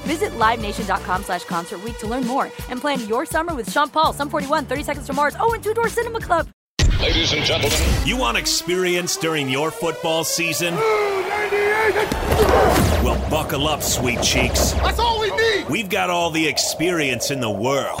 Visit LiveNation.com slash Concert Week to learn more and plan your summer with Sean Paul, Sum 41, 30 Seconds to Mars, oh, and Two Door Cinema Club. Ladies and gentlemen, you want experience during your football season? Well, buckle up, sweet cheeks. That's all we need. We've got all the experience in the world.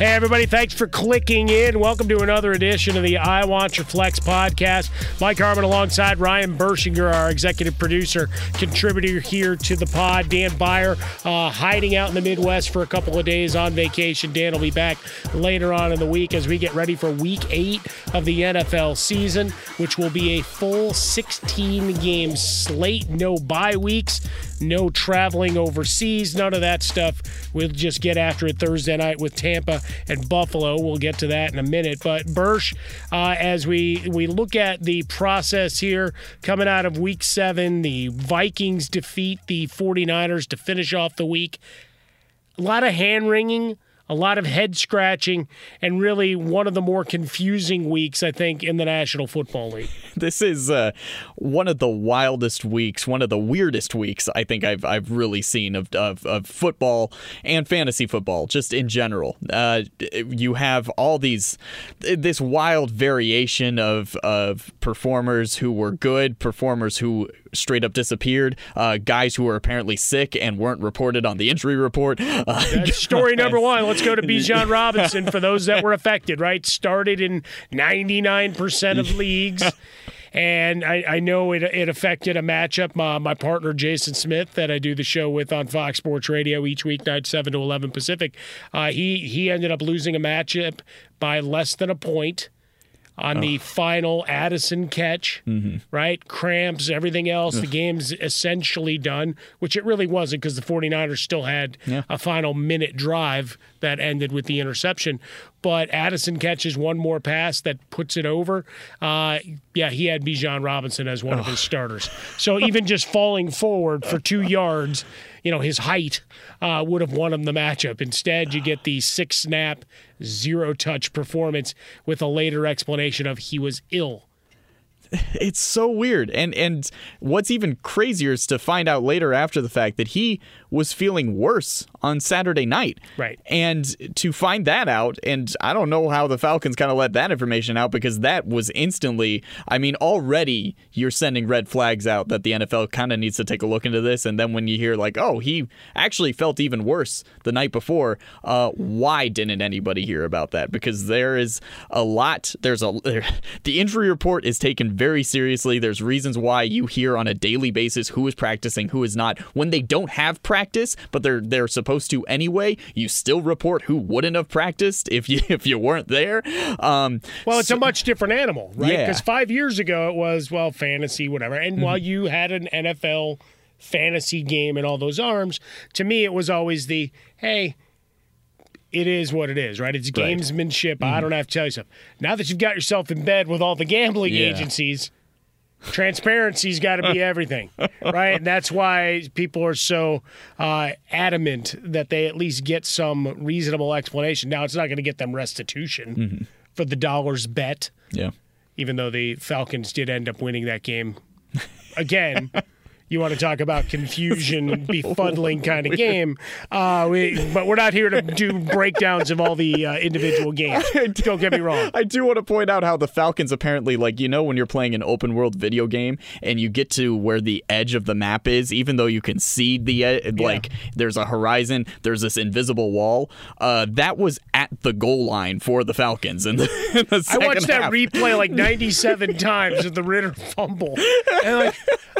Hey, everybody, thanks for clicking in. Welcome to another edition of the I Want Your Flex podcast. Mike Harmon alongside Ryan Burschinger, our executive producer, contributor here to the pod. Dan Beyer uh, hiding out in the Midwest for a couple of days on vacation. Dan will be back later on in the week as we get ready for week eight of the NFL season, which will be a full 16 game slate, no bye weeks no traveling overseas, none of that stuff. We'll just get after it Thursday night with Tampa and Buffalo. We'll get to that in a minute. But Bursch, uh, as we we look at the process here coming out of Week Seven, the Vikings defeat the 49ers to finish off the week. A lot of hand wringing a lot of head scratching, and really one of the more confusing weeks, I think, in the National Football League. This is uh, one of the wildest weeks, one of the weirdest weeks I think I've, I've really seen of, of, of football and fantasy football, just in general. Uh, you have all these, this wild variation of, of performers who were good, performers who straight up disappeared, uh, guys who were apparently sick and weren't reported on the injury report. Uh, story number one. Let's go to Bijan Robinson for those that were affected. Right, started in ninety nine percent of leagues. And I, I, know it, it affected a matchup. My, my partner, Jason Smith, that I do the show with on Fox Sports Radio each weeknight, 7 to 11 Pacific, uh, he, he ended up losing a matchup by less than a point on oh. the final Addison catch, mm-hmm. right? Cramps, everything else. Ugh. The game's essentially done, which it really wasn't because the 49ers still had yeah. a final minute drive that ended with the interception. But Addison catches one more pass that puts it over. Uh, yeah, he had Bijan Robinson as one oh. of his starters. So even just falling forward for two yards, you know, his height uh, would have won him the matchup. Instead, you get the six snap, zero touch performance with a later explanation of he was ill. It's so weird. And and what's even crazier is to find out later after the fact that he was feeling worse on Saturday night. Right. And to find that out, and I don't know how the Falcons kind of let that information out because that was instantly, I mean, already you're sending red flags out that the NFL kind of needs to take a look into this. And then when you hear, like, oh, he actually felt even worse the night before, uh, why didn't anybody hear about that? Because there is a lot, there's a, there, the injury report is taken very seriously. There's reasons why you hear on a daily basis who is practicing, who is not. When they don't have practice, but they're they're supposed to anyway, you still report who wouldn't have practiced if you if you weren't there. Um, well, it's so, a much different animal, right? Yeah. Because five years ago it was well fantasy, whatever, and mm-hmm. while you had an NFL fantasy game and all those arms, to me it was always the hey it is what it is, right? It's gamesmanship. Right. Mm-hmm. I don't have to tell you something. Now that you've got yourself in bed with all the gambling yeah. agencies, transparency's got to be everything, right? And that's why people are so uh, adamant that they at least get some reasonable explanation. Now, it's not going to get them restitution mm-hmm. for the dollars bet. Yeah. Even though the Falcons did end up winning that game again you want to talk about confusion, befuddling kind of game. Uh, we, but we're not here to do breakdowns of all the uh, individual games. Don't get me wrong. I do want to point out how the Falcons apparently, like, you know, when you're playing an open world video game and you get to where the edge of the map is, even though you can see the, ed- yeah. like, there's a horizon, there's this invisible wall. Uh, that was at the goal line for the Falcons. And I watched that replay like 97 times of the Ridder fumble. And, like,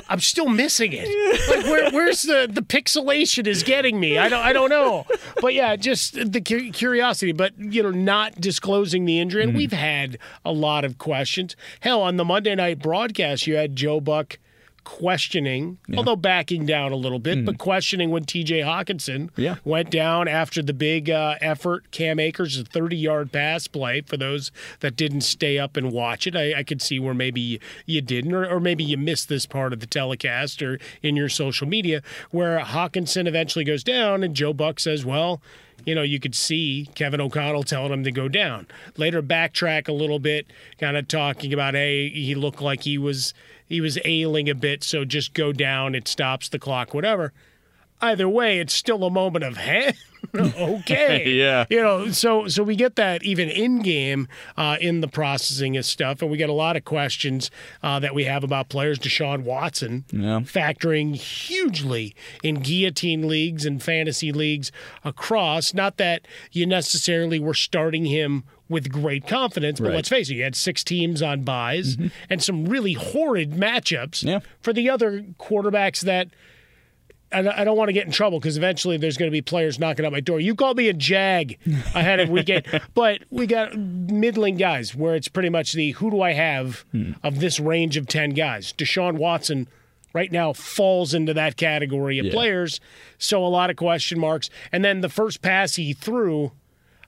I'm still missing missing it. Like where, where's the the pixelation is getting me? I don't I don't know. But yeah, just the curiosity. But you know, not disclosing the injury, and mm-hmm. we've had a lot of questions. Hell, on the Monday night broadcast, you had Joe Buck questioning, yeah. although backing down a little bit, mm. but questioning when TJ Hockenson yeah. went down after the big uh, effort. Cam Akers, a 30 yard pass play for those that didn't stay up and watch it. I, I could see where maybe you didn't, or, or, maybe you missed this part of the telecast or in your social media, where Hockenson eventually goes down and Joe Buck says, well, you know, you could see Kevin O'Connell telling him to go down. Later, backtrack a little bit, kind of talking about, hey, he looked like he was he was ailing a bit, so just go down. It stops the clock, whatever. Either way, it's still a moment of hey, okay, yeah, you know. So so we get that even in game uh, in the processing of stuff, and we get a lot of questions uh, that we have about players. Deshaun Watson yeah. factoring hugely in guillotine leagues and fantasy leagues across. Not that you necessarily were starting him with great confidence. But right. let's face it, you had six teams on byes mm-hmm. and some really horrid matchups yeah. for the other quarterbacks that. I don't want to get in trouble because eventually there's going to be players knocking at my door. You called me a jag ahead of weekend, but we got middling guys where it's pretty much the who do I have hmm. of this range of 10 guys. Deshaun Watson right now falls into that category of yeah. players. So a lot of question marks. And then the first pass he threw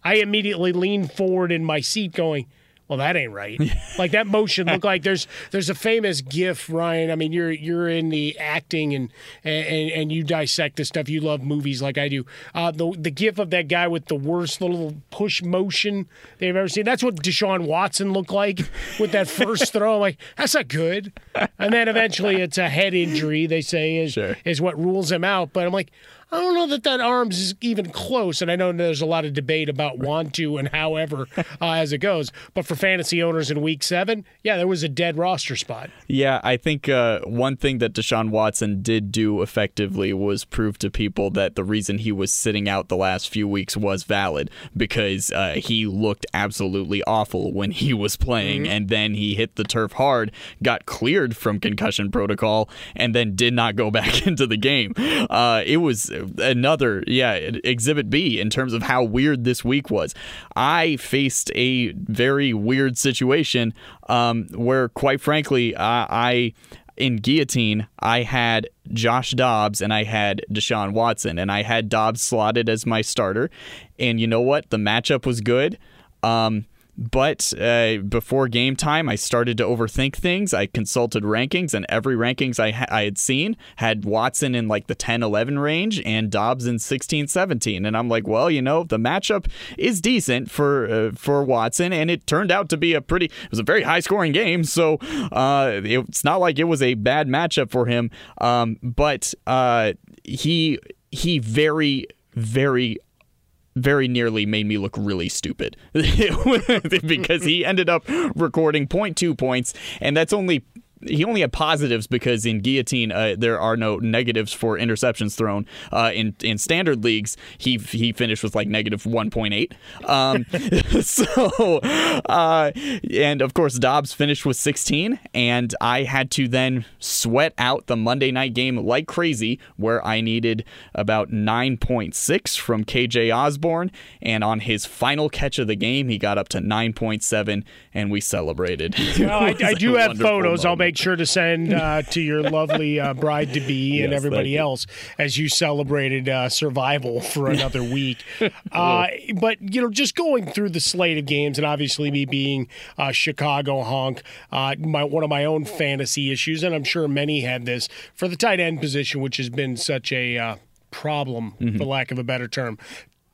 I immediately leaned forward in my seat going, well, that ain't right. like that motion looked like there's there's a famous GIF, Ryan. I mean, you're you're in the acting and and and you dissect this stuff. You love movies like I do. Uh, the the GIF of that guy with the worst little push motion they've ever seen. That's what Deshaun Watson looked like with that first throw. I'm like that's not good. And then eventually it's a head injury. They say is sure. is what rules him out. But I'm like I don't know that that arms is even close, and I know there's a lot of debate about want to and however uh, as it goes. But for fantasy owners in Week Seven, yeah, there was a dead roster spot. Yeah, I think uh, one thing that Deshaun Watson did do effectively was prove to people that the reason he was sitting out the last few weeks was valid because uh, he looked absolutely awful when he was playing, mm-hmm. and then he hit the turf hard, got cleared from concussion protocol, and then did not go back into the game. Uh, it was another, yeah, exhibit B in terms of how weird this week was. I faced a very weird situation um, where, quite frankly, I, I in guillotine, I had Josh Dobbs and I had Deshaun Watson, and I had Dobbs slotted as my starter. And you know what? The matchup was good. Um, but uh, before game time, I started to overthink things. I consulted rankings, and every rankings I, ha- I had seen had Watson in like the 10 11 range and Dobbs in 16 17. And I'm like, well, you know, the matchup is decent for uh, for Watson, and it turned out to be a pretty, it was a very high scoring game. So uh, it's not like it was a bad matchup for him. Um, but uh, he he very very very nearly made me look really stupid. Because he ended up recording 0.2 points and that's only he only had positives because in guillotine uh, there are no negatives for interceptions thrown. Uh, in in standard leagues, he he finished with like negative one point eight. Um, so, uh, and of course Dobbs finished with sixteen, and I had to then sweat out the Monday night game like crazy, where I needed about nine point six from KJ Osborn, and on his final catch of the game, he got up to nine point seven, and we celebrated. Well, I, I do have photos. Moment. I'll make make sure to send uh, to your lovely uh, bride to be yes, and everybody else as you celebrated uh, survival for another week. Uh, but you know, just going through the slate of games, and obviously me being a Chicago honk, uh, my one of my own fantasy issues, and I'm sure many had this for the tight end position, which has been such a uh, problem, mm-hmm. for lack of a better term.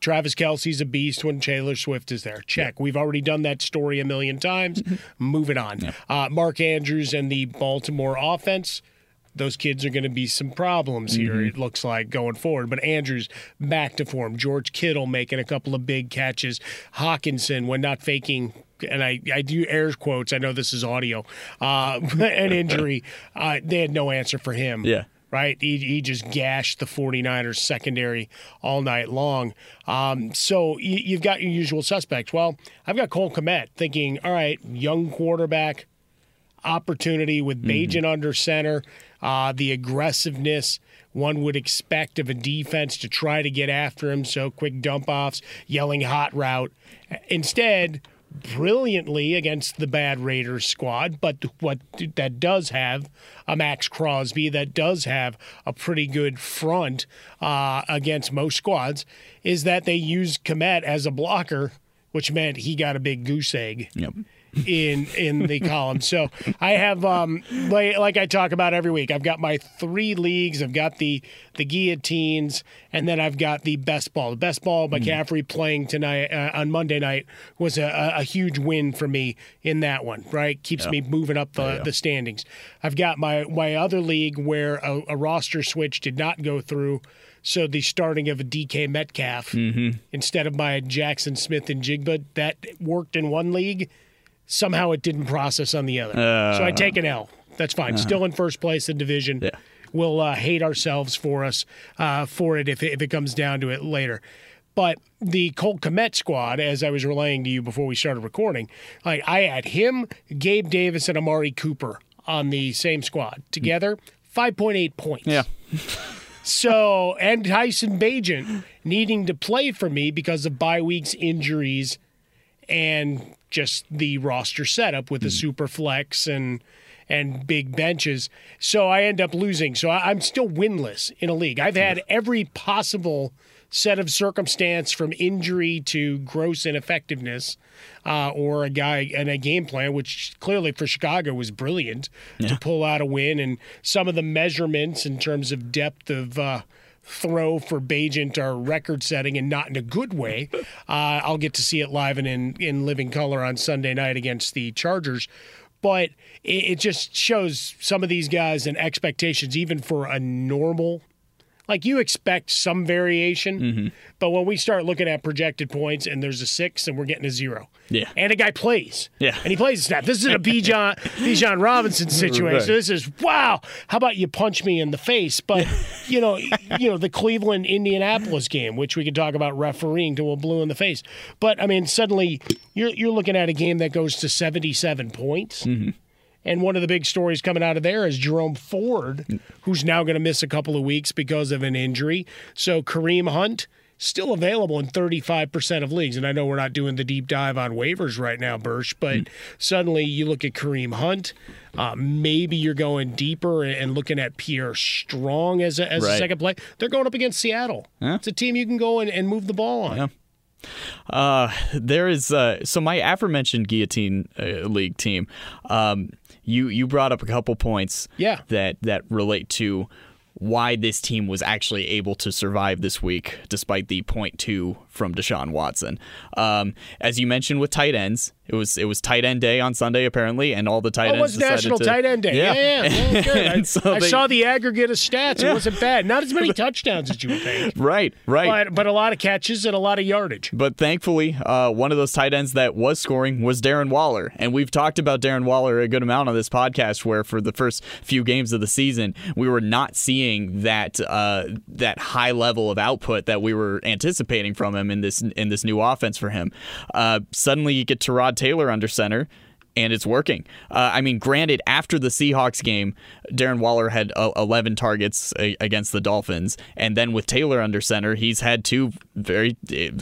Travis Kelce's a beast when Taylor Swift is there. Check. Yeah. We've already done that story a million times. Move it on. Yeah. Uh, Mark Andrews and the Baltimore offense. Those kids are going to be some problems here, mm-hmm. it looks like, going forward. But Andrews back to form. George Kittle making a couple of big catches. Hockenson, when not faking and I, I do air quotes. I know this is audio. Uh, an injury. Uh, they had no answer for him. Yeah right? He, he just gashed the 49ers secondary all night long. Um, so you, have got your usual suspects. Well, I've got Cole Kmet thinking, all right, young quarterback, opportunity with mm-hmm. Mm-hmm. under center, uh, the aggressiveness one would expect of a defense to try to get after him. So quick dump offs, yelling hot route. Instead, brilliantly against the bad Raiders squad, but what that does have a Maxx Crosby that does have a pretty good front uh, against most squads is that they use Kmet as a blocker, which meant he got a big goose egg. Yep in in the column. So I have um like, like I talk about every week. I've got my three leagues. I've got the the guillotines, and then I've got the best ball. The best ball, hmm. McCaffrey mm. playing tonight uh, on Monday night was a, a, huge win for me in that one. Right, keeps yeah. me moving up the, yeah. the standings. I've got my my other league where a, a roster switch did not go through. So the starting of a DK Metcalf mm-hmm. instead of my Jackson Smith-Njigba that worked in one league somehow it didn't process on the other. Uh, so I take an L. That's fine. Uh-huh. Still in first place in division. Yeah. We'll uh, hate ourselves for us uh, for it if, it if it comes down to it later. But the Colt Kmet squad, as I was relaying to you before we started recording, like I had him, Gabe Davis, and Amari Cooper on the same squad together, five point eight points. Yeah. so and Tyson Bagent needing to play for me because of bye weeks, injuries, and just the roster setup with the mm. super flex and and big benches. So I end up losing. So I, am still winless in a league. I've had every possible set of circumstance from injury to gross ineffectiveness uh, or a guy and a game plan, which clearly for Chicago was brilliant yeah. to pull out a win. And some of the measurements in terms of depth of. Uh, throw for Bagent are record setting and not in a good way. Uh, I'll get to see it live and in, in living color on Sunday night against the Chargers. But it, it just shows some of these guys and expectations, even for a normal like you expect some variation, mm-hmm. but when we start looking at projected points and there's a six and we're getting a zero, yeah, and a guy plays, yeah, and he plays a snap. This isn't a Bijan Bijan Robinson situation. Right. This is wow. How about you punch me in the face? But you know, you know the Cleveland Indianapolis game, which we could talk about refereeing to a blue in the face. But I mean, suddenly you're you're looking at a game that goes to 77 points. Mm-hmm and one of the big stories coming out of there is Jerome Ford, who's now going to miss a couple of weeks because of an injury. So Kareem Hunt still available in 35% of leagues. And I know we're not doing the deep dive on waivers right now, Bursch, but mm. suddenly you look at Kareem Hunt. Uh, maybe you're going deeper and looking at Pierre Strong as a, as right. a second play. They're going up against Seattle. Yeah. It's a team you can go and, and move the ball on. Yeah. Uh, there is uh, so my aforementioned guillotine uh, league team. Um, you you brought up a couple points. Yeah. That that relate to why this team was actually able to survive this week despite the point two from Deshaun Watson. Um, as you mentioned with tight ends, it was it was tight end day on Sunday apparently, and all the tight Oh, it ends. was National to- Tight End Day. Yeah, yeah. yeah. good. I, so I they- saw the aggregate of stats. It wasn't bad. Not as many touchdowns as you would think, Right, right. but but a lot of catches and a lot of yardage. But thankfully, uh, one of those tight ends that was scoring was Darren Waller. And we've talked about Darren Waller a good amount on this podcast, where for the first few games of the season, we were not seeing that uh, that high level of output that we were anticipating from him in this in this new offense for him. Uh, suddenly, you get Tyrod Taylor under center. And it's working. Uh, I mean, granted, after the Seahawks game, Darren Waller had uh, 11 targets a- against the Dolphins, and then with Taylor under center, he's had two very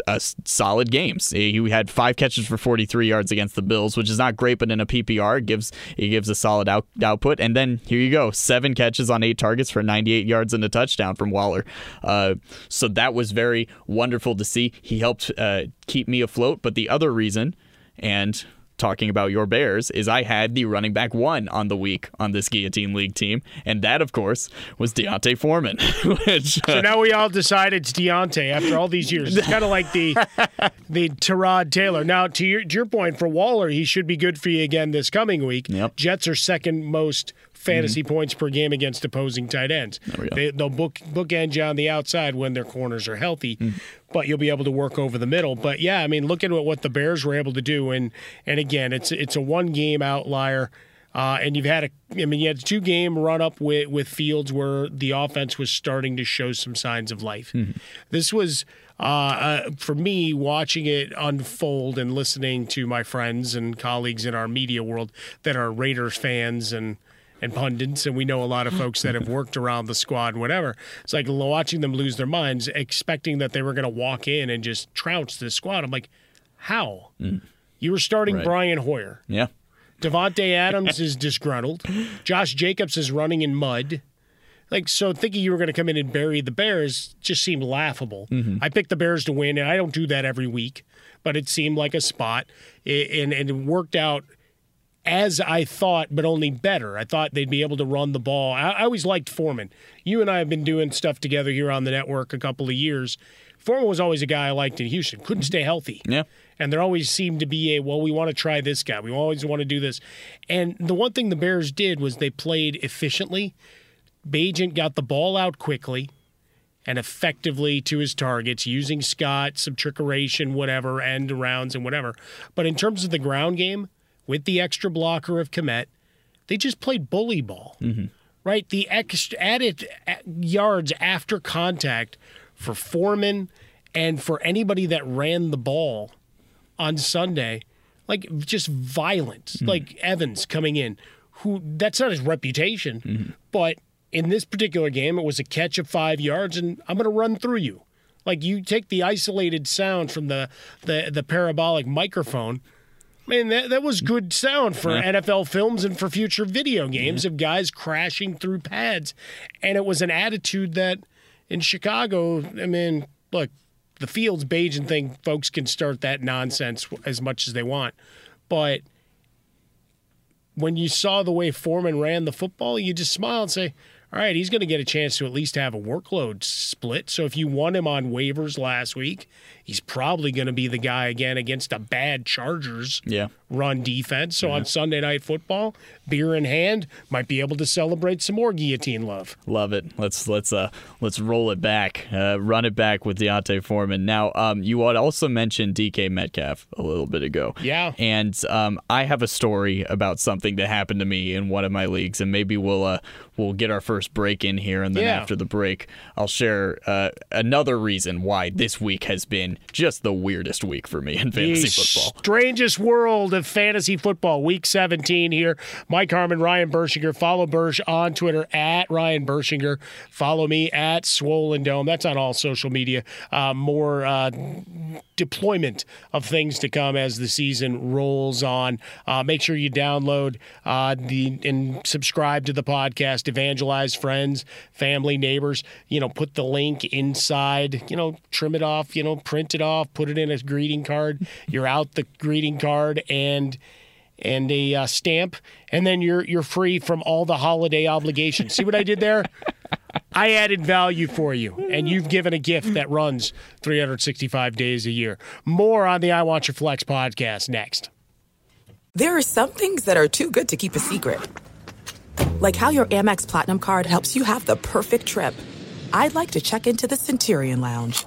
uh, solid games. He had five catches for 43 yards against the Bills, which is not great, but in a PPR, it gives it gives a solid out, output. And then here you go, seven catches on eight targets for 98 yards and a touchdown from Waller. Uh, so that was very wonderful to see. He helped uh, keep me afloat. But the other reason, and talking about your Bears is I had the running back one on the week on this Guillotine League team, and that, of course, was D'Onta Foreman. which, So uh, now we all decide it's D'Onta after all these years. It's kind of like the the Tyrod Taylor. Now, to your, to your point, for Waller, he should be good for you again this coming week. Yep. Jets are second most fantasy points per game against opposing tight ends. They, they'll book bookend you on the outside when their corners are healthy, Mm-hmm. But you'll be able to work over the middle. But yeah, I mean, look at what, the Bears were able to do, and and again, it's it's a one game outlier. Uh, and you've had a, I mean, you had a two game run up with, with Fields where the offense was starting to show some signs of life. This was, uh, uh, for me, watching it unfold and listening to my friends and colleagues in our media world that are Raiders fans and, and pundits, and we know a lot of folks that have worked around the squad and whatever. It's like watching them lose their minds, expecting that they were going to walk in and just trounce the squad. I'm like, how? Mm. You were starting Right. Brian Hoyer. yeah. Davante Adams is disgruntled. Josh Jacobs is running in mud. Like so, thinking you were going to come in and bury the Bears just seemed laughable. Mm-hmm. I picked the Bears to win, and I don't do that every week, but it seemed like a spot, I- and and it worked out as I thought, but only better. I thought they'd be able to run the ball. I, I always liked Foreman. You and I have been doing stuff together here on the network a couple of years. Foreman was always a guy I liked in Houston. Couldn't stay healthy. Yeah. And there always seemed to be a, well, we want to try this guy. We always want to do this. And the one thing the Bears did was they played efficiently. Bagent got the ball out quickly and effectively to his targets using Scott, some trickeration, whatever, end rounds and whatever. But in terms of the ground game, with the extra blocker of Kmet, they just played bully ball. Mm-hmm. Right? The extra added uh, yards after contact for Foreman and for anybody that ran the ball on Sunday, like just violence, mm-hmm. like Evans coming in, who that's not his reputation, mm-hmm. but in this particular game, it was a catch of five yards, and I'm going to run through you. Like you take the isolated sound from the the, the parabolic microphone. Man, that, that was good sound for Yeah. NFL films and for future video games of guys crashing through pads. And it was an attitude that in Chicago, I mean, look, the Fields Bagent thing, folks can start that nonsense as much as they want. But when you saw the way Foreman ran the football, you just smile and say, all right, he's going to get a chance to at least have a workload split. So if you won him on waivers last week, he's probably going to be the guy again against a bad Chargers Yeah. run defense. So on Sunday Night Football, beer in hand, might be able to celebrate some more guillotine love. Love it. Let's let's uh let's roll it back, uh, run it back with D'Onta Foreman. Now, um, you also mentioned DK Metcalf a little bit ago. Yeah. And um, I have a story about something that happened to me in one of my leagues, and maybe we'll uh we'll get our first break in here, and then Yeah. after the break, I'll share uh, another reason why this week has been just the weirdest week for me in fantasy the football. strangest world of fantasy football, week 17 here. Mike Harmon, Ryan Burschinger. Follow Bursch on Twitter at Ryan Burschinger. Follow me at Swollen Dome. That's on all social media. Uh, more uh, deployment of things to come as the season rolls on. Uh, make sure you download uh, the and subscribe to the podcast. Evangelize friends, family, neighbors. You know, put the link inside. You know, trim it off. You know, print it off. Put it in a greeting card. You're out the greeting card and and a uh, stamp, and then you're you're free from all the holiday obligations. See what I did there? I added value for you, and you've given a gift that runs 365 days a year. More on the I Want Your Flex podcast next. There are some things that are too good to keep a secret, like how your Amex Platinum card helps you have the perfect trip. I'd like to check into the Centurion Lounge,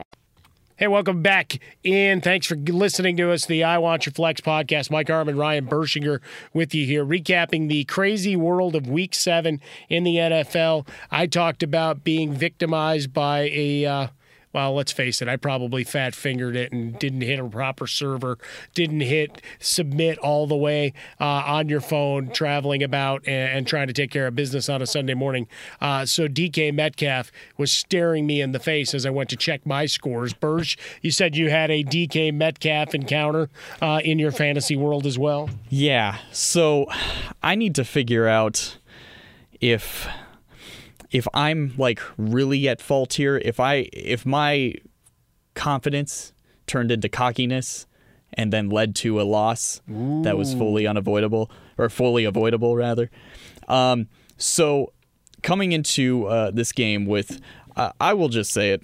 Hey, welcome back and Thanks for listening to us, the I Want Your Flex podcast. Mike Harmon, Ryan Burschinger with you here, recapping the crazy world of week seven in the NFL. I talked about being victimized by a. Uh, well, let's face it, I probably fat fingered it and didn't hit a proper server, didn't hit submit all the way uh, on your phone, traveling about and, and trying to take care of business on a Sunday morning. Uh, so DK Metcalf was staring me in the face as I went to check my scores. Burge, you said you had a DK Metcalf encounter uh, in your fantasy world as well. Yeah. So I need to figure out if if I'm like really at fault here, if I if my confidence turned into cockiness and then led to a loss that was fully unavoidable or fully avoidable rather. Um, so coming into uh, this game with, uh, I will just say it.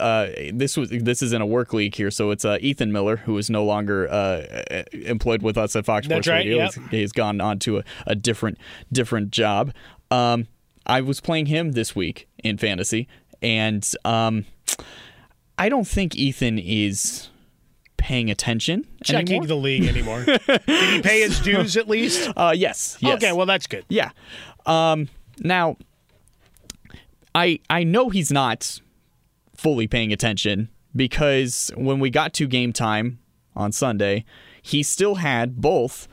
Uh, this was this is in a work league here, so it's uh, Ethan Miller who is no longer uh, employed with us at Fox Sports right, Radio. yep. He's- He's gone on to a, a different different job. Um, I was playing him this week in fantasy, and um, I don't think Ethan is paying attention Checking anymore. the league anymore. Did he pay his dues at least? Uh, yes, yes. Okay, well that's good. Yeah. Um, now, I I know he's not fully paying attention because when we got to game time on Sunday, he still had both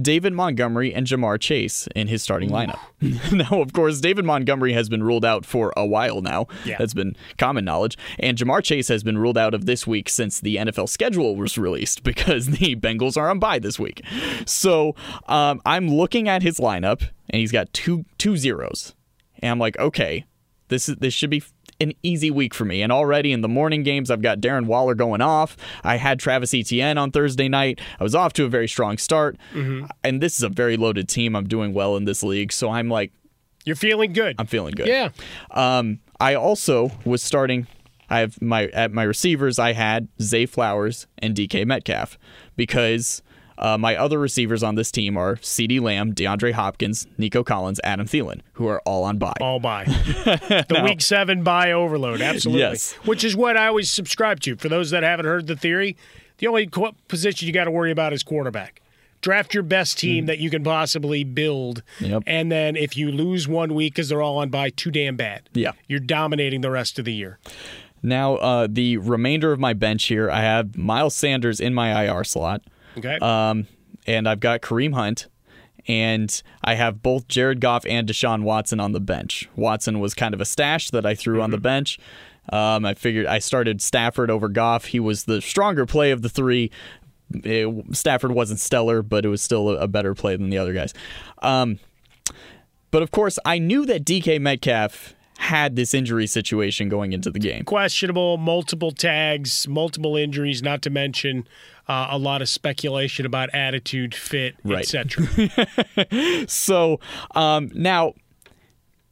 David Montgomery and Ja'Marr Chase in his starting lineup. now, of course, David Montgomery has been ruled out for a while now. Yeah. That's been common knowledge. And Ja'Marr Chase has been ruled out of this week since the NFL schedule was released because the Bengals are on bye this week. So um, I'm looking at his lineup, and he's got two two zeros. And I'm like, okay, this is this should be an easy week for me. And already in the morning games, I've got Darren Waller going off. I had Travis Etienne on Thursday night. I was off to a very strong start. Mhm. And this is a very loaded team. I'm doing well in this league. So I'm like, You're feeling good. I'm feeling good. Yeah. Um, I also was starting. I have my at my receivers. I had Zay Flowers and DK Metcalf because uh, my other receivers on this team are CeeDee Lamb, DeAndre Hopkins, Nico Collins, Adam Thielen, who are all on bye. All bye. the week seven bye overload, absolutely. Yes. Which is what I always subscribe to. For those that haven't heard the theory, the only qu- position you got to worry about is quarterback. Draft your best team that you can possibly build, Yep. and then if you lose one week because they're all on bye, too damn bad. Yeah. You're dominating the rest of the year. Now, uh, the remainder of my bench here, I have Miles Sanders in my IR slot. Okay. Um, and I've got Kareem Hunt, and I have both Jared Goff and Deshaun Watson on the bench. Watson was kind of a stash that I threw on the bench. Um, I figured I started Stafford over Goff. He was the stronger play of the three. It- Stafford wasn't stellar, but it was still a, a better play than the other guys. Um, but of course, I knew that DK Metcalf had this injury situation going into the game. Questionable, multiple tags, multiple injuries, not to mention uh, a lot of speculation about attitude, fit, Right. etc. so um, now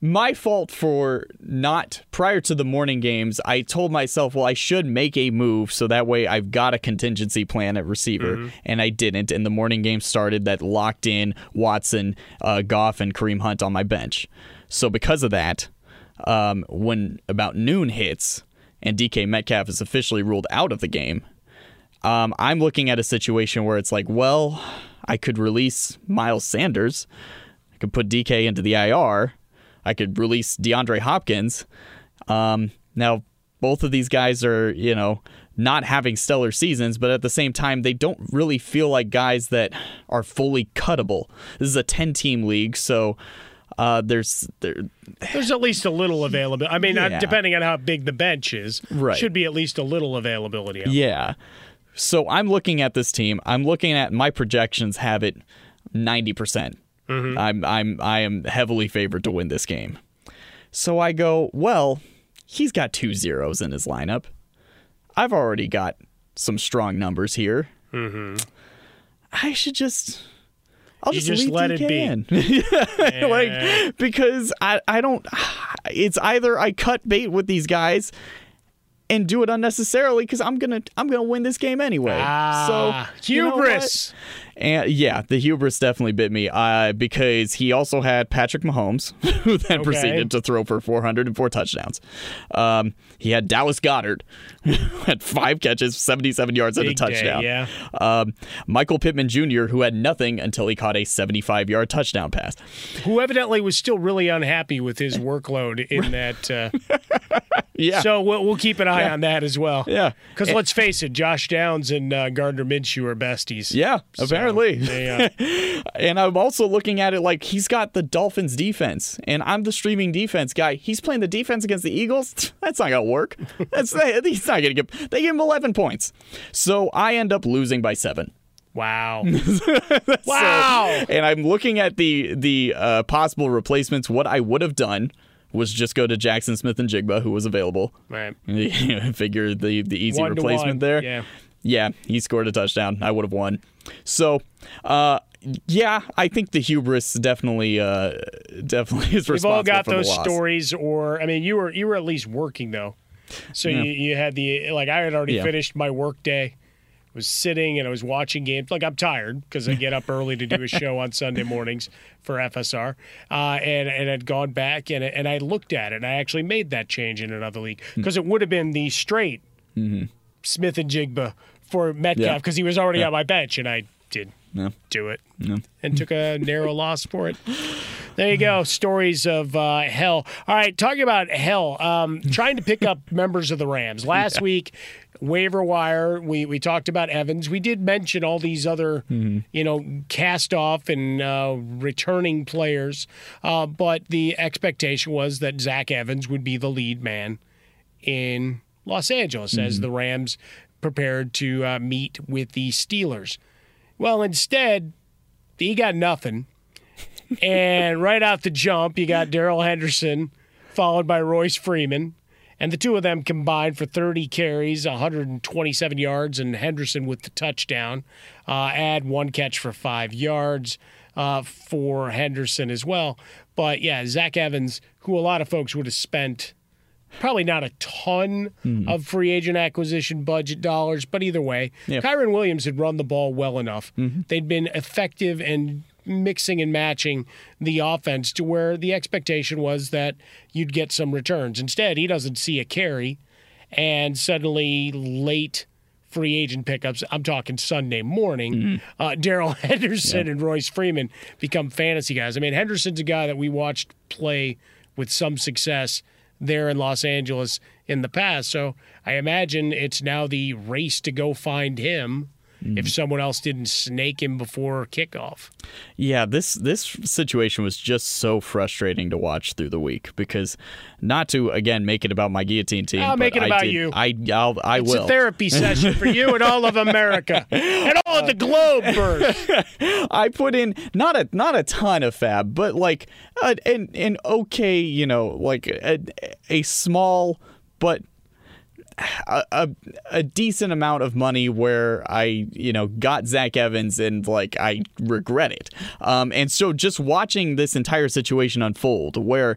my fault for not prior to the morning games i told myself well i should make a move so that way i've got a contingency plan at receiver Mhm. and i didn't and the morning game started that locked in watson uh, goff and kareem hunt on my bench so because of that um, when about noon hits and dk metcalf is officially ruled out of the game um, I'm looking at a situation where it's like, well, I could release Miles Sanders. I could put DK into the IR. I could release DeAndre Hopkins. Um, now, both of these guys are, you know, not having stellar seasons, but at the same time, they don't really feel like guys that are fully cuttable. This is a 10 team league, so uh, there's there, There's at least a little availability. I mean, Yeah. depending on how big the bench is, Right. should be at least a little availability. Yeah. So I'm looking at this team. I'm looking at my projections have it 90%. percent Mhm. I'm I'm I am heavily favored to win this game. So I go, well, he's got two zeros in his lineup. I've already got some strong numbers here. Mm-hmm. I should just I'll just, just let it DK be. in. like because I I don't it's either I cut bait with these guys and do it unnecessarily because I'm gonna I'm gonna win this game anyway. Ah, so you know hubris. And yeah, the hubris definitely bit me uh, because he also had Patrick Mahomes, who then Okay. proceeded to throw for 404 touchdowns. Um, he had Dallas Goedert, who had five catches, 77 yards, and a Big day, touchdown. yeah. Um, Michael Pittman Jr., who had nothing until he caught a 75 yard touchdown pass. Who evidently was still really unhappy with his workload in that. Uh, yeah. So we'll, we'll keep an eye Yeah. on that as well. Yeah. Because let's face it, Josh Downs and uh, Gardner Minshew are besties. Yeah, So, apparently. uh, and I'm also looking at it like he's got the Dolphins defense, and I'm the streaming defense guy. He's playing the defense against the Eagles. That's not gonna work. That's he's not gonna get. They give him 11 points, so I end up losing by seven. Wow. wow. and I'm looking at the the uh, possible replacements. What I would have done was just go to Jackson Smith-Njigba, who was available. Right. Figure the the easy One replacement there. yeah. Yeah, he scored a touchdown. I would have won. So, uh, yeah, I think the hubris definitely, uh, definitely is responsible. We've all got those stories, or I mean, you were you were at least working though, so Yeah. you, you had the like I had already Yeah. finished my work day, was sitting and I was watching games. Like I'm tired because I get up early to do a show on Sunday mornings for FSR, uh, and and I'd gone back and and I looked at it and I actually made that change in another league because it would have been the straight Mm-hmm. Smith-Njigba for Metcalf Yeah. because he was already Yeah. on my bench and I did Yeah. do it Yeah. and took a narrow loss for it. There you go. Stories of uh, hell. All right, talking about hell. Um, trying to pick up members of the Rams. Last Yeah. week, waiver wire. We we talked about Evans. We did mention all these other, you know, cast off and uh, returning players. Uh, but the expectation was that Zach Evans would be the lead man in Los Angeles as Mhm. the Rams prepared to uh, meet with the Steelers. Well, instead, he got nothing. and right out the jump, you got Darrell Henderson, followed by Royce Freeman. And the two of them combined for 30 carries, 127 yards, and Henderson with the touchdown. Uh, add one catch for five yards uh, for Henderson as well. But yeah, Zach Evans, who a lot of folks would have spent probably not a ton Hmm. of free agent acquisition budget dollars, but either way, Yeah. Kyren Williams had run the ball well enough. Mm-hmm. They'd been effective and mixing and matching the offense to where the expectation was that you'd get some returns. Instead, he doesn't see a carry, and suddenly late free agent pickups. I'm talking Sunday morning. Uh, Darrell Henderson and Royce Freeman become fantasy guys. I mean, Henderson's a guy that we watched play with some success there in Los Angeles in the past. So I imagine it's now the race to go find him if mm. someone else didn't snake him before kickoff. Yeah, this this situation was just so frustrating to watch through the week because not to again make it about my guillotine team. I'll make it I about did- you. I I'll, I it's will. a therapy session for you and all of America and all of the uh, globe, I put in not a not a ton of fab, but like uh, an an okay, you know, like a, a small but a, a decent amount of money where I you know got Zach Evans and like I regret it. Um, and so just watching this entire situation unfold where.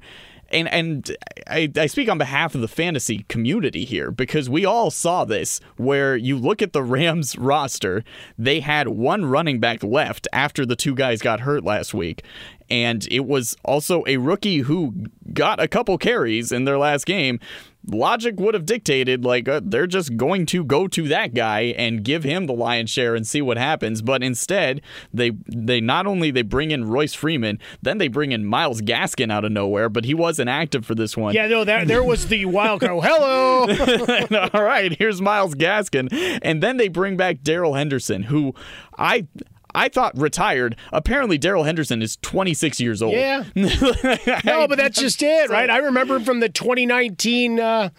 And and I, I speak on behalf of the fantasy community here because we all saw this where you look at the Rams roster, they had one running back left after the two guys got hurt last week. And it was also a rookie who got a couple carries in their last game. Logic would have dictated like uh, they're just going to go to that guy and give him the lion's share and see what happens. But instead, they they not only they bring in Royce Freeman, then they bring in Myles Gaskin out of nowhere, but he wasn't active for this one. Yeah, no, there, there was the wild card. Hello. All right, here's Myles Gaskin, and then they bring back Darrell Henderson, who I. I thought retired. Apparently, Darrell Henderson is 26 years old. Yeah. no, but that's just it, right? I remember from the 2019 uh,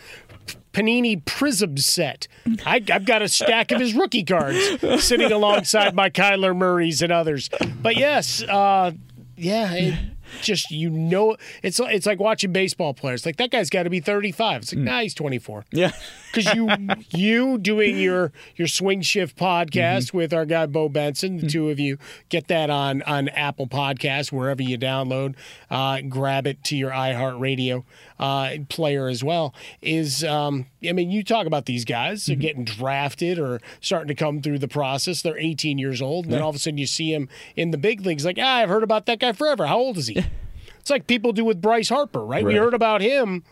Panini Prism set. I, I've got a stack of his rookie cards sitting alongside my Kyler Murrays and others. But yes, uh, yeah, it, just you know, it's it's like watching baseball players. Like that guy's got to be 35. It's like, hmm. nah, he's 24. Yeah, because you you doing your your swing shift podcast mm-hmm. with our guy Bo Benson. The hmm. two of you get that on on Apple Podcasts wherever you download. Uh, grab it to your iHeartRadio uh, player as well. Is um, I mean, you talk about these guys they're getting drafted or starting to come through the process. They're 18 years old, and then all of a sudden you see him in the big leagues. Like, ah, I've heard about that guy forever. How old is he? It's like people do with Bryce Harper, right? We heard about him.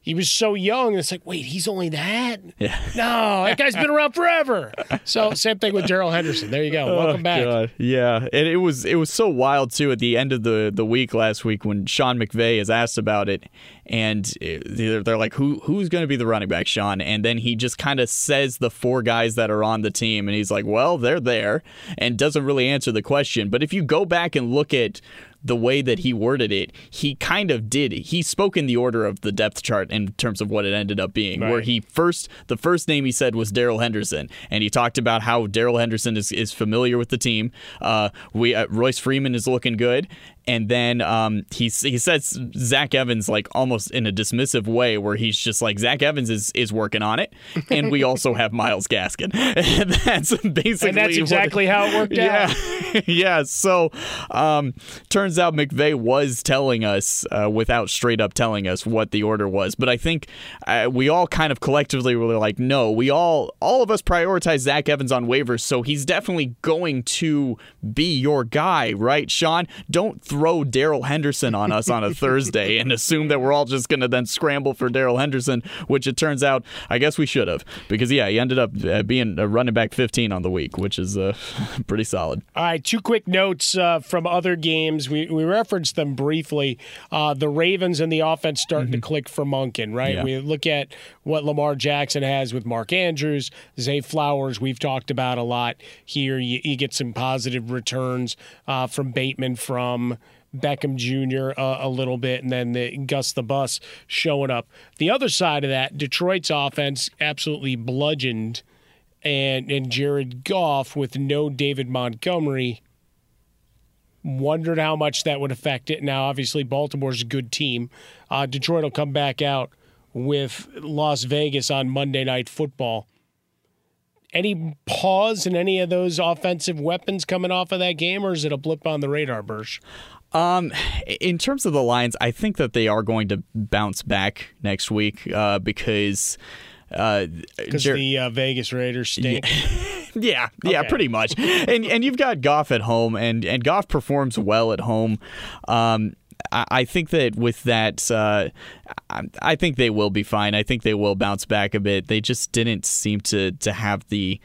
He was so young. It's like, wait, he's only that? Yeah. No, that guy's been around forever. So same thing with Darrell Henderson. There you go. Oh, Welcome Oh, back. God. Yeah, and it was it was so wild too at the end of the the week last week when Sean McVay is asked about it, and uh, they're, they're like, "Who who's going to be the running back, Sean?" And then he just kind of says the four guys that are on the team, and he's like, "Well, they're there," and doesn't really answer the question. But if you go back and look at the way that he worded it, he kind of did. He spoke in the order of the depth chart in terms of what it ended up being. Where he first, the first name he said was Darrell Henderson, and he talked about how Darrell Henderson is, is familiar with the team. Uh, we uh, Royce Freeman is looking good, and then um, he he says Zach Evans like almost in a dismissive way, where he's just like Zach Evans is is working on it, and we also have Myles Gaskin. and that's basically And that's exactly how it worked yeah. out. yeah. So, um, turns out McVay was telling us, uh, without straight up telling us what the order was. But I think uh, we all kind of collectively were like, no, we all, all of us prioritize Zach Evans on waivers, so he's definitely going to be your guy, right, Sean? Don't throw Darrell Henderson on us on a Thursday and assume that we're all just going to then scramble for Darrell Henderson, which it turns out I guess we should have because yeah, he ended up uh, being a running back 15 on the week, which is uh, pretty solid. All right, two quick notes uh, from other games. We we referenced them briefly. Uh, the Ravens and the offense starting to click for Monken, right? Yeah. We look at what Lamar Jackson has with Mark Andrews, Zay Flowers. We've talked about a lot here. You, you get some positive returns uh, from Bateman, from Beckham Jr. Uh, a little bit, and then the Gus the Bus showing up. The other side of that, Detroit's offense absolutely bludgeoned, and and Jared Goff with no David Montgomery. Wondered how much that would affect it. Now, obviously, Baltimore's a good team. Uh, Detroit will come back out with Las Vegas on Monday Night Football. Any pause in any of those offensive weapons coming off of that game, or is it a blip on the radar, Bursch? Um, in terms of the Lions, I think that they are going to bounce back next week uh, because uh, Because Jer- the uh, Vegas Raiders stink. Yeah, yeah, Okay. pretty much. and and you've got Goff at home, and and Goff performs well at home. Um, I, I think that with that, uh, I, I think they will be fine. I think they will bounce back a bit. They just didn't seem to to have the.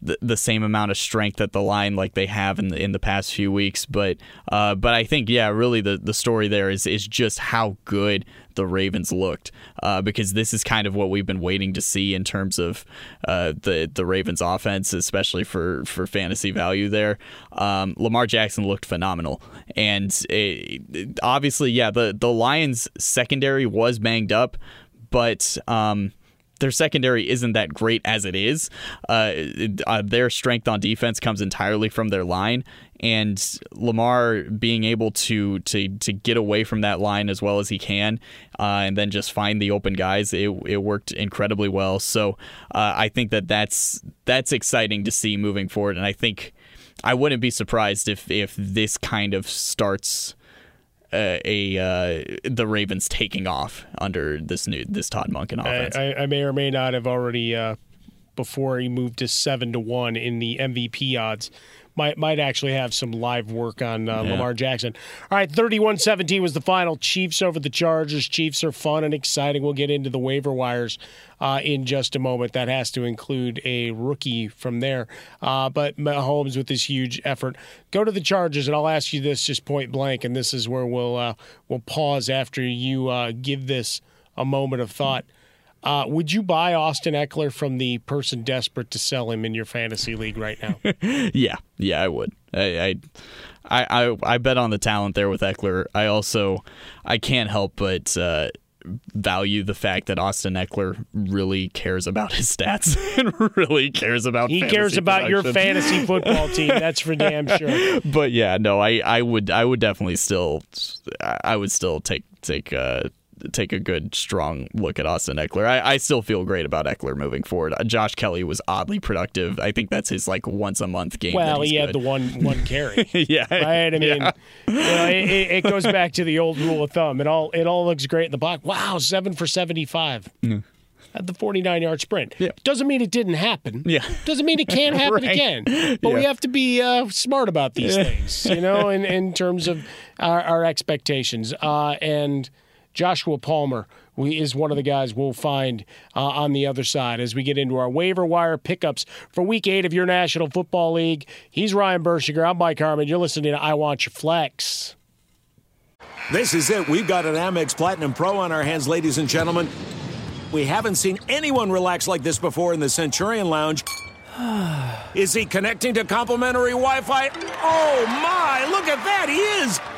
The, the same amount of strength at the line like they have in the in the past few weeks, but uh, but I think yeah, really the, the story there is is just how good the Ravens looked uh, because this is kind of what we've been waiting to see in terms of uh, the the Ravens offense, especially for for fantasy value. There, um, Lamar Jackson looked phenomenal, and it, it- obviously, yeah, the the Lions secondary was banged up, but. Um, their secondary isn't that great as it is. Uh, it- uh, their strength on defense comes entirely from their line, and Lamar being able to to to get away from that line as well as he can, uh, and then just find the open guys. It it worked incredibly well. So uh, I think that that's that's exciting to see moving forward, and I think I wouldn't be surprised if if this kind of starts uh, a uh, the Ravens taking off under this new this Todd Monken offense. I, I, I may or may not have already uh, before he moved to seven to one in the MVP odds. Might might actually have some live work on uh, Yeah. Lamar Jackson. All right, 31-17 was the final. Chiefs over the Chargers. Chiefs are fun and exciting. We'll get into the waiver wires uh, in just a moment. That has to include a rookie from there. Uh, but Mahomes with this huge effort. Go to the Chargers, and I'll ask you this just point blank, and this is where we'll uh, we'll pause after you uh, give this a moment of thought. Uh, would you buy Austin Ekeler from the person desperate to sell him in your fantasy league right now? yeah, yeah, I would. I, I, I, I, bet on the talent there with Ekeler. I also, I can't help but uh, value the fact that Austin Ekeler really cares about his stats and really cares about. He cares about your fantasy football team. That's for damn sure. But yeah, no, I, I would, I would definitely still, I would still take take. Uh, Take a good, strong look at Austin Ekeler. I, I still feel great about Ekeler moving forward. Uh, Josh Kelley was oddly productive. I think that's his like once a month game. that Well, he had good. the one one carry. yeah, right. I mean, yeah. you know, it, it goes back to the old rule of thumb. It all it all looks great in the box. Wow, seven for seventy five. At the 49 yard sprint. Doesn't mean it didn't happen. Yeah. Doesn't mean it can't happen Right. again. But we have to be uh, smart about these Yeah. things, you know, in, in terms of our, our expectations. Uh, and Joshua Palmer is one of the guys we'll find uh, on the other side as we get into our waiver wire pickups for week eight of your National Football League. He's Ryan Burschinger. I'm Mike Harmon. You're listening to I Want Your Flex. This is it. We've got an Amex Platinum Pro on our hands, ladies and gentlemen. We haven't seen anyone relax like this before in the Centurion Lounge. Is he connecting to complimentary Wi Fi? Oh my, look at that! He is!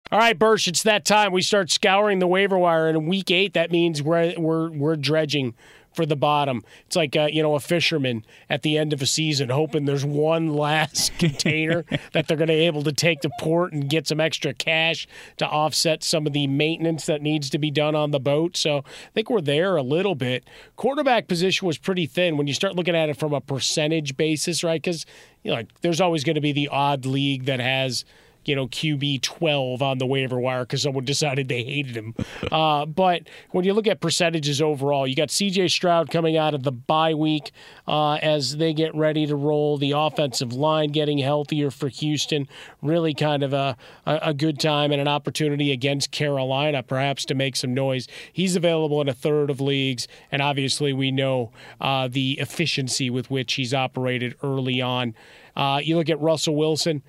All right, Bursch, it's that time. We start scouring the waiver wire in week eight. That means we're we're we're dredging for the bottom. It's like uh, you know a fisherman at the end of a season, hoping there's one last container that they're going to be able to take to port and get some extra cash to offset some of the maintenance that needs to be done on the boat. So I think we're there a little bit. Quarterback position was pretty thin when you start looking at it from a percentage basis, right? Because you know, like, there's always going to be the odd league that has you know, QB 12 on the waiver wire because someone decided they hated him. Uh, but when you look at percentages overall, you got CJ Stroud coming out of the bye week uh, as they get ready to roll. The offensive line getting healthier for Houston. Really kind of a, a, good time and an opportunity against Carolina, perhaps to make some noise. He's available in a third of leagues, and obviously we know uh, the efficiency with which he's operated early on. Uh, you look at Russell Wilson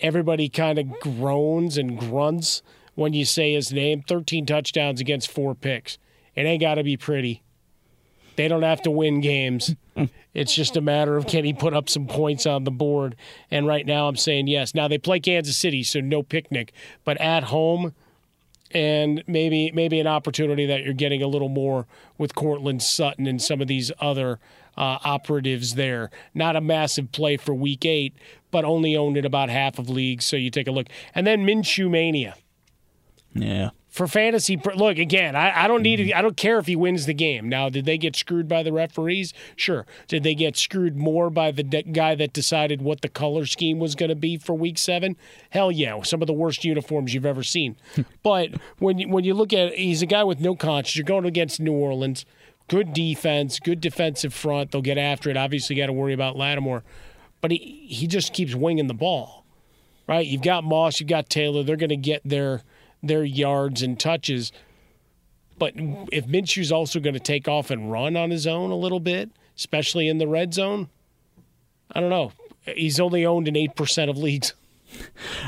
everybody kind of groans and grunts when you say his name. 13 touchdowns against four picks. It ain't got to be pretty. They don't have to win games. It's just a matter of can he put up some points on the board. And right now I'm saying yes. Now they play Kansas City, so no picnic, but at home and maybe maybe an opportunity that you're getting a little more with Courtland Sutton and some of these other uh, operatives there. Not a massive play for Week Eight, but only owned in about half of leagues. So you take a look, and then Minshew mania Yeah. for fantasy. Look again. I, I don't need. to- I don't care if he wins the game. Now, did they get screwed by the referees? Sure. Did they get screwed more by the de- guy that decided what the color scheme was going to be for Week Seven? Hell yeah, some of the worst uniforms you've ever seen. but when you, when you look at, he's a guy with no conscience. You're going against New Orleans. Good defense, good defensive front. They'll get after it. Obviously, got to worry about Lattimore, but he he just keeps winging the ball right? You've got Moss, you've got Taylor. They're going to get their their yards and touches. But if Minshew's also going to take off and run on his own a little bit, especially in the red zone, I don't know. He's only owned in eight percent of leagues.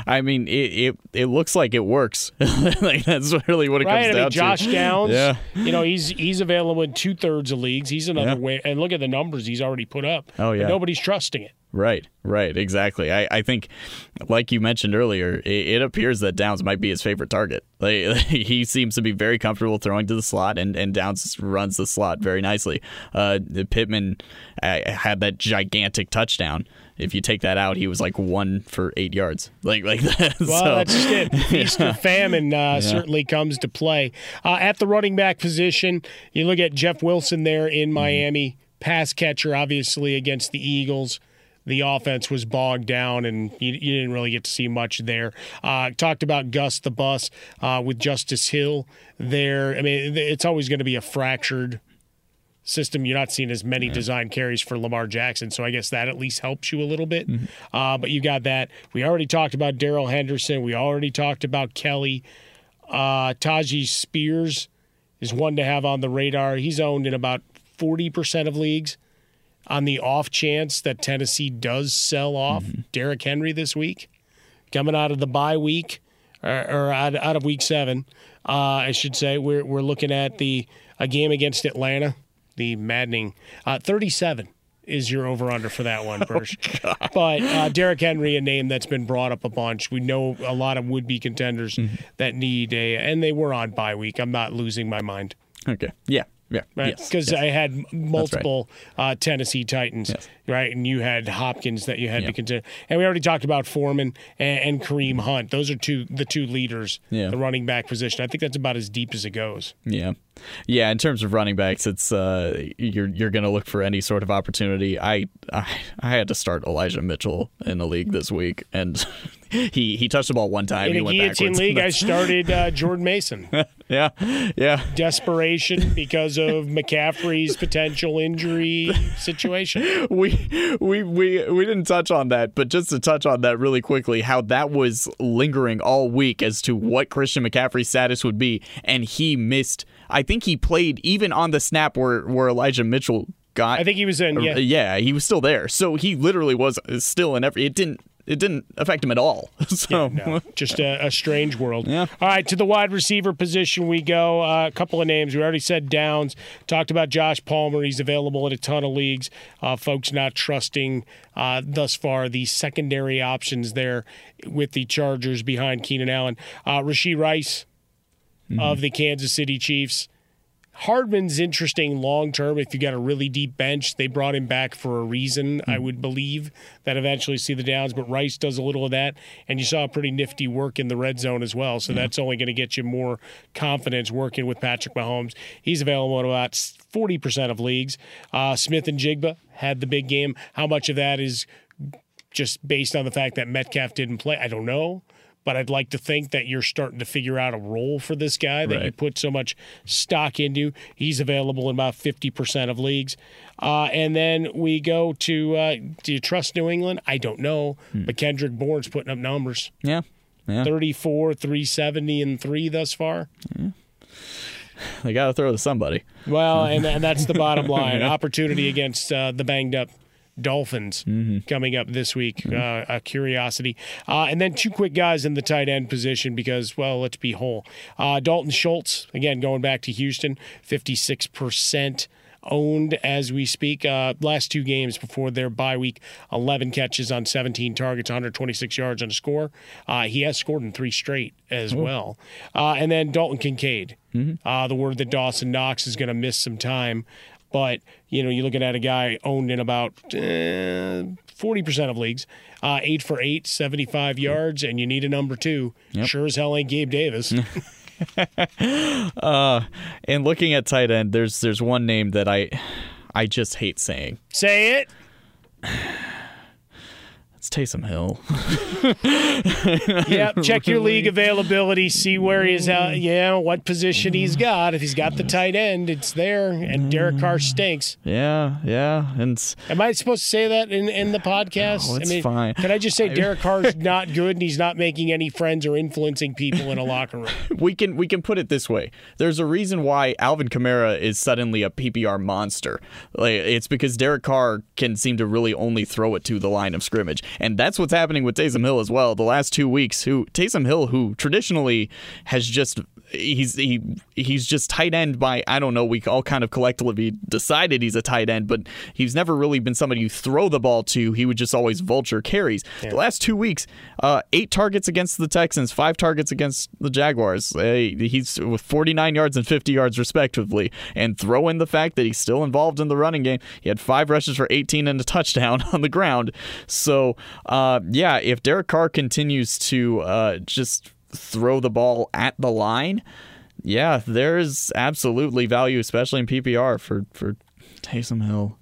I mean, it it, it looks like it works. like that's really what it right? comes I down mean, Josh to. Downs. Yeah. You know, he's he's available in two thirds of leagues. He's another Yeah. way. And look at the numbers he's already put up. Oh, yeah. nobody's trusting it. Right, right, exactly. I, I think, like you mentioned earlier, it, it appears that Downs might be his favorite target. Like, he seems to be very comfortable throwing to the slot, and, and Downs runs the slot very nicely. Uh, Pittman uh, had that gigantic touchdown. If you take that out, he was like one for eight yards. Like like that. Well, So- that's just it. Feast or famine uh, Yeah. certainly comes to play. Uh, at the running back position, you look at Jeff Wilson there in Mm-hmm. Miami, pass catcher, obviously, against the Eagles. The offense was bogged down, and you, you didn't really get to see much there. Uh, talked about Gus the Bus uh, with Justice Hill there. I mean, it's always going to be a fractured system. You're not seeing as many design carries for Lamar Jackson, so I guess that at least helps you a little bit. Uh, but you got that. We already talked about Darrell Henderson. We already talked about Kelley. Uh, Tyjae Spears is one to have on the radar. He's owned in about 40% of leagues on the off chance that Tennessee does sell off Derrick Henry this week, coming out of the bye week or, or out, out of week seven, uh, I should say. We're, we're looking at the a game against Atlanta, the maddening uh, 37 is your over under for that one, Bursch. but uh, Derrick Henry, a name that's been brought up a bunch. We know a lot of would be contenders that need a, and they were on bye week. I'm not losing my mind. Okay. Yeah. Yeah. Right, Yes, because yes. I had multiple uh, Tennessee Titans, right, and you had Hopkins that you had to consider, and we already talked about Foreman and, and Kareem Hunt. Those are two the two leaders, Yeah. the running back position. I think that's about as deep as it goes. Yeah, yeah. In terms of running backs, it's uh, you're you're going to look for any sort of opportunity. I, I I had to start Elijah Mitchell in the league this week, and he he touched the ball one time. In he a went guillotine league, I started uh, Jordan Mason. yeah, yeah. Desperation because of McCaffrey's potential injury situation. we we we we didn't touch on that, but just to touch on that really quickly, how that was lingering all week as to what Christian McCaffrey's status would be, and he missed. I think he played even on the snap where where Elijah Mitchell got. I think he was in. Yeah, yeah, he was still there, so he literally was still in every. It didn't it didn't affect him at all. So no, just a, a strange world. Yeah. All right, to the wide receiver position we go. Uh, a couple of names. We already said Downs. Talked about Josh Palmer. He's available in a ton of leagues. Uh, folks not trusting uh, thus far the secondary options there with the Chargers behind Keenan Allen. Uh, Rashee Rice of the Kansas City Chiefs. Hardman's interesting long term if you got a really deep bench. They brought him back for a reason, I would believe, that eventually see the downs. But Rice does a little of that, and you saw a pretty nifty work in the red zone as well. So that's only going to get you more confidence working with Patrick Mahomes. He's available in about 40% of leagues. Uh, Smith-Njigba had the big game. How much of that is just based on the fact that Metcalf didn't play? I don't know. But I'd like to think that you're starting to figure out a role for this guy that you put so much stock into. He's available in about 50% of leagues. Uh, and then we go to uh, do you trust New England? I don't know. But Kendrick Bourne's putting up numbers yeah, yeah. 34, 370, and 3 thus far. They got to throw to somebody. Well, and, and that's the bottom line. Opportunity against uh, the banged up Dolphins coming up this week. Uh, a curiosity. Uh, and then two quick guys in the tight end position because, well, let's be whole. Uh, Dalton Schultz, again, going back to Houston, 56% owned as we speak. Uh, last two games before their bye week, 11 catches on 17 targets, 126 yards on a score. Uh, he has scored in three straight as Oh. well. Uh, and then Dalton Kincaid. Mm-hmm. Uh, the word that Dawson Knox is going to miss some time. But, you know, you're looking at a guy owned in about uh, 40% of leagues, uh, eight for eight, 75 yards, and you need a number two. Yep. Sure as hell ain't Gabe Davis. uh, and looking at tight end, there's there's one name that I I just hate saying. Say it. It's Taysom Hill. yep. Check your league availability. See where he's at. Mm. Yeah, what position he's mm. got. If he's got the tight end, it's there. And mm. Derek Carr stinks. Yeah, yeah, and Am I supposed to say that in, in the podcast? No, it's I mean, fine. Can I just say Derek Carr's not good and he's not making any friends or influencing people in a locker room? we can we can put it this way. There's a reason why Alvin Kamara is suddenly a PPR monster. Like it's because Derek Carr can seem to really only throw it to the line of scrimmage, and that's what's happening with Taysom Hill as well. The last two weeks, who Taysom Hill, who traditionally has just he's he he's just tight end by I don't know. We all kind of collectively decided he's a tight end, but he's never really been somebody you throw the ball to. He would just always vulture carries. The last two weeks, uh, eight targets against the Texans, five targets against the Jaguars. Uh, he's with 49 yards and 50 yards respectively, and throw in the fact that he's still involved in the running game. He had five rushes for 18 and a touchdown on the ground. So uh, yeah, if Derek Carr continues to uh, just throw the ball at the line, yeah, there's absolutely value, especially in PPR for for Taysom Hill.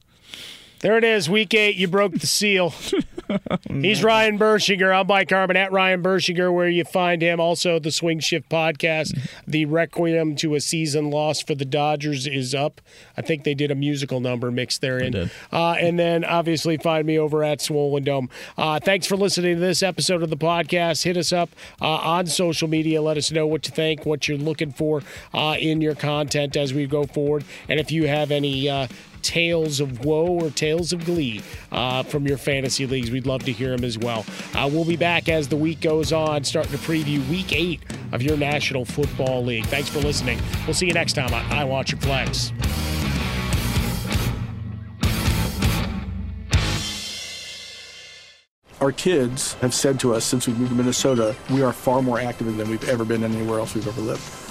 There it is, week eight. You broke the seal. He's Ryan Burschinger. I'm Mike Harmon at Ryan Burschinger, where you find him. Also, the Swing Shift podcast. The Requiem to a Season Loss for the Dodgers is up. I think they did a musical number mixed therein. Uh, and then obviously find me over at Swollen Dome. Uh, thanks for listening to this episode of the podcast. Hit us up uh, on social media. Let us know what you think, what you're looking for uh, in your content as we go forward. And if you have any uh, tales of woe or tales of glee uh, from your fantasy leagues. We'd love to hear them as well. Uh, we'll be back as the week goes on, starting to preview week eight of your National Football League. Thanks for listening. We'll see you next time on I Want Your Flex. Our kids have said to us since we moved to Minnesota, we are far more active than we've ever been anywhere else we've ever lived.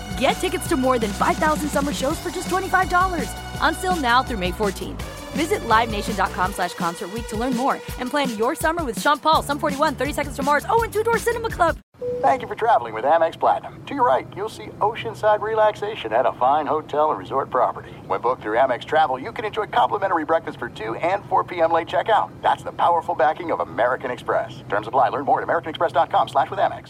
Get tickets to more than 5,000 summer shows for just $25. On sale now through May 14th. Visit LiveNation.com slash Concert to learn more and plan your summer with Sean Paul, Sum 41, 30 Seconds to Mars, oh, and Two Door Cinema Club. Thank you for traveling with Amex Platinum. To your right, you'll see oceanside relaxation at a fine hotel and resort property. When booked through Amex Travel, you can enjoy complimentary breakfast for 2 and 4 p.m. late checkout. That's the powerful backing of American Express. Terms apply. Learn more at americanexpress.com slash with Amex.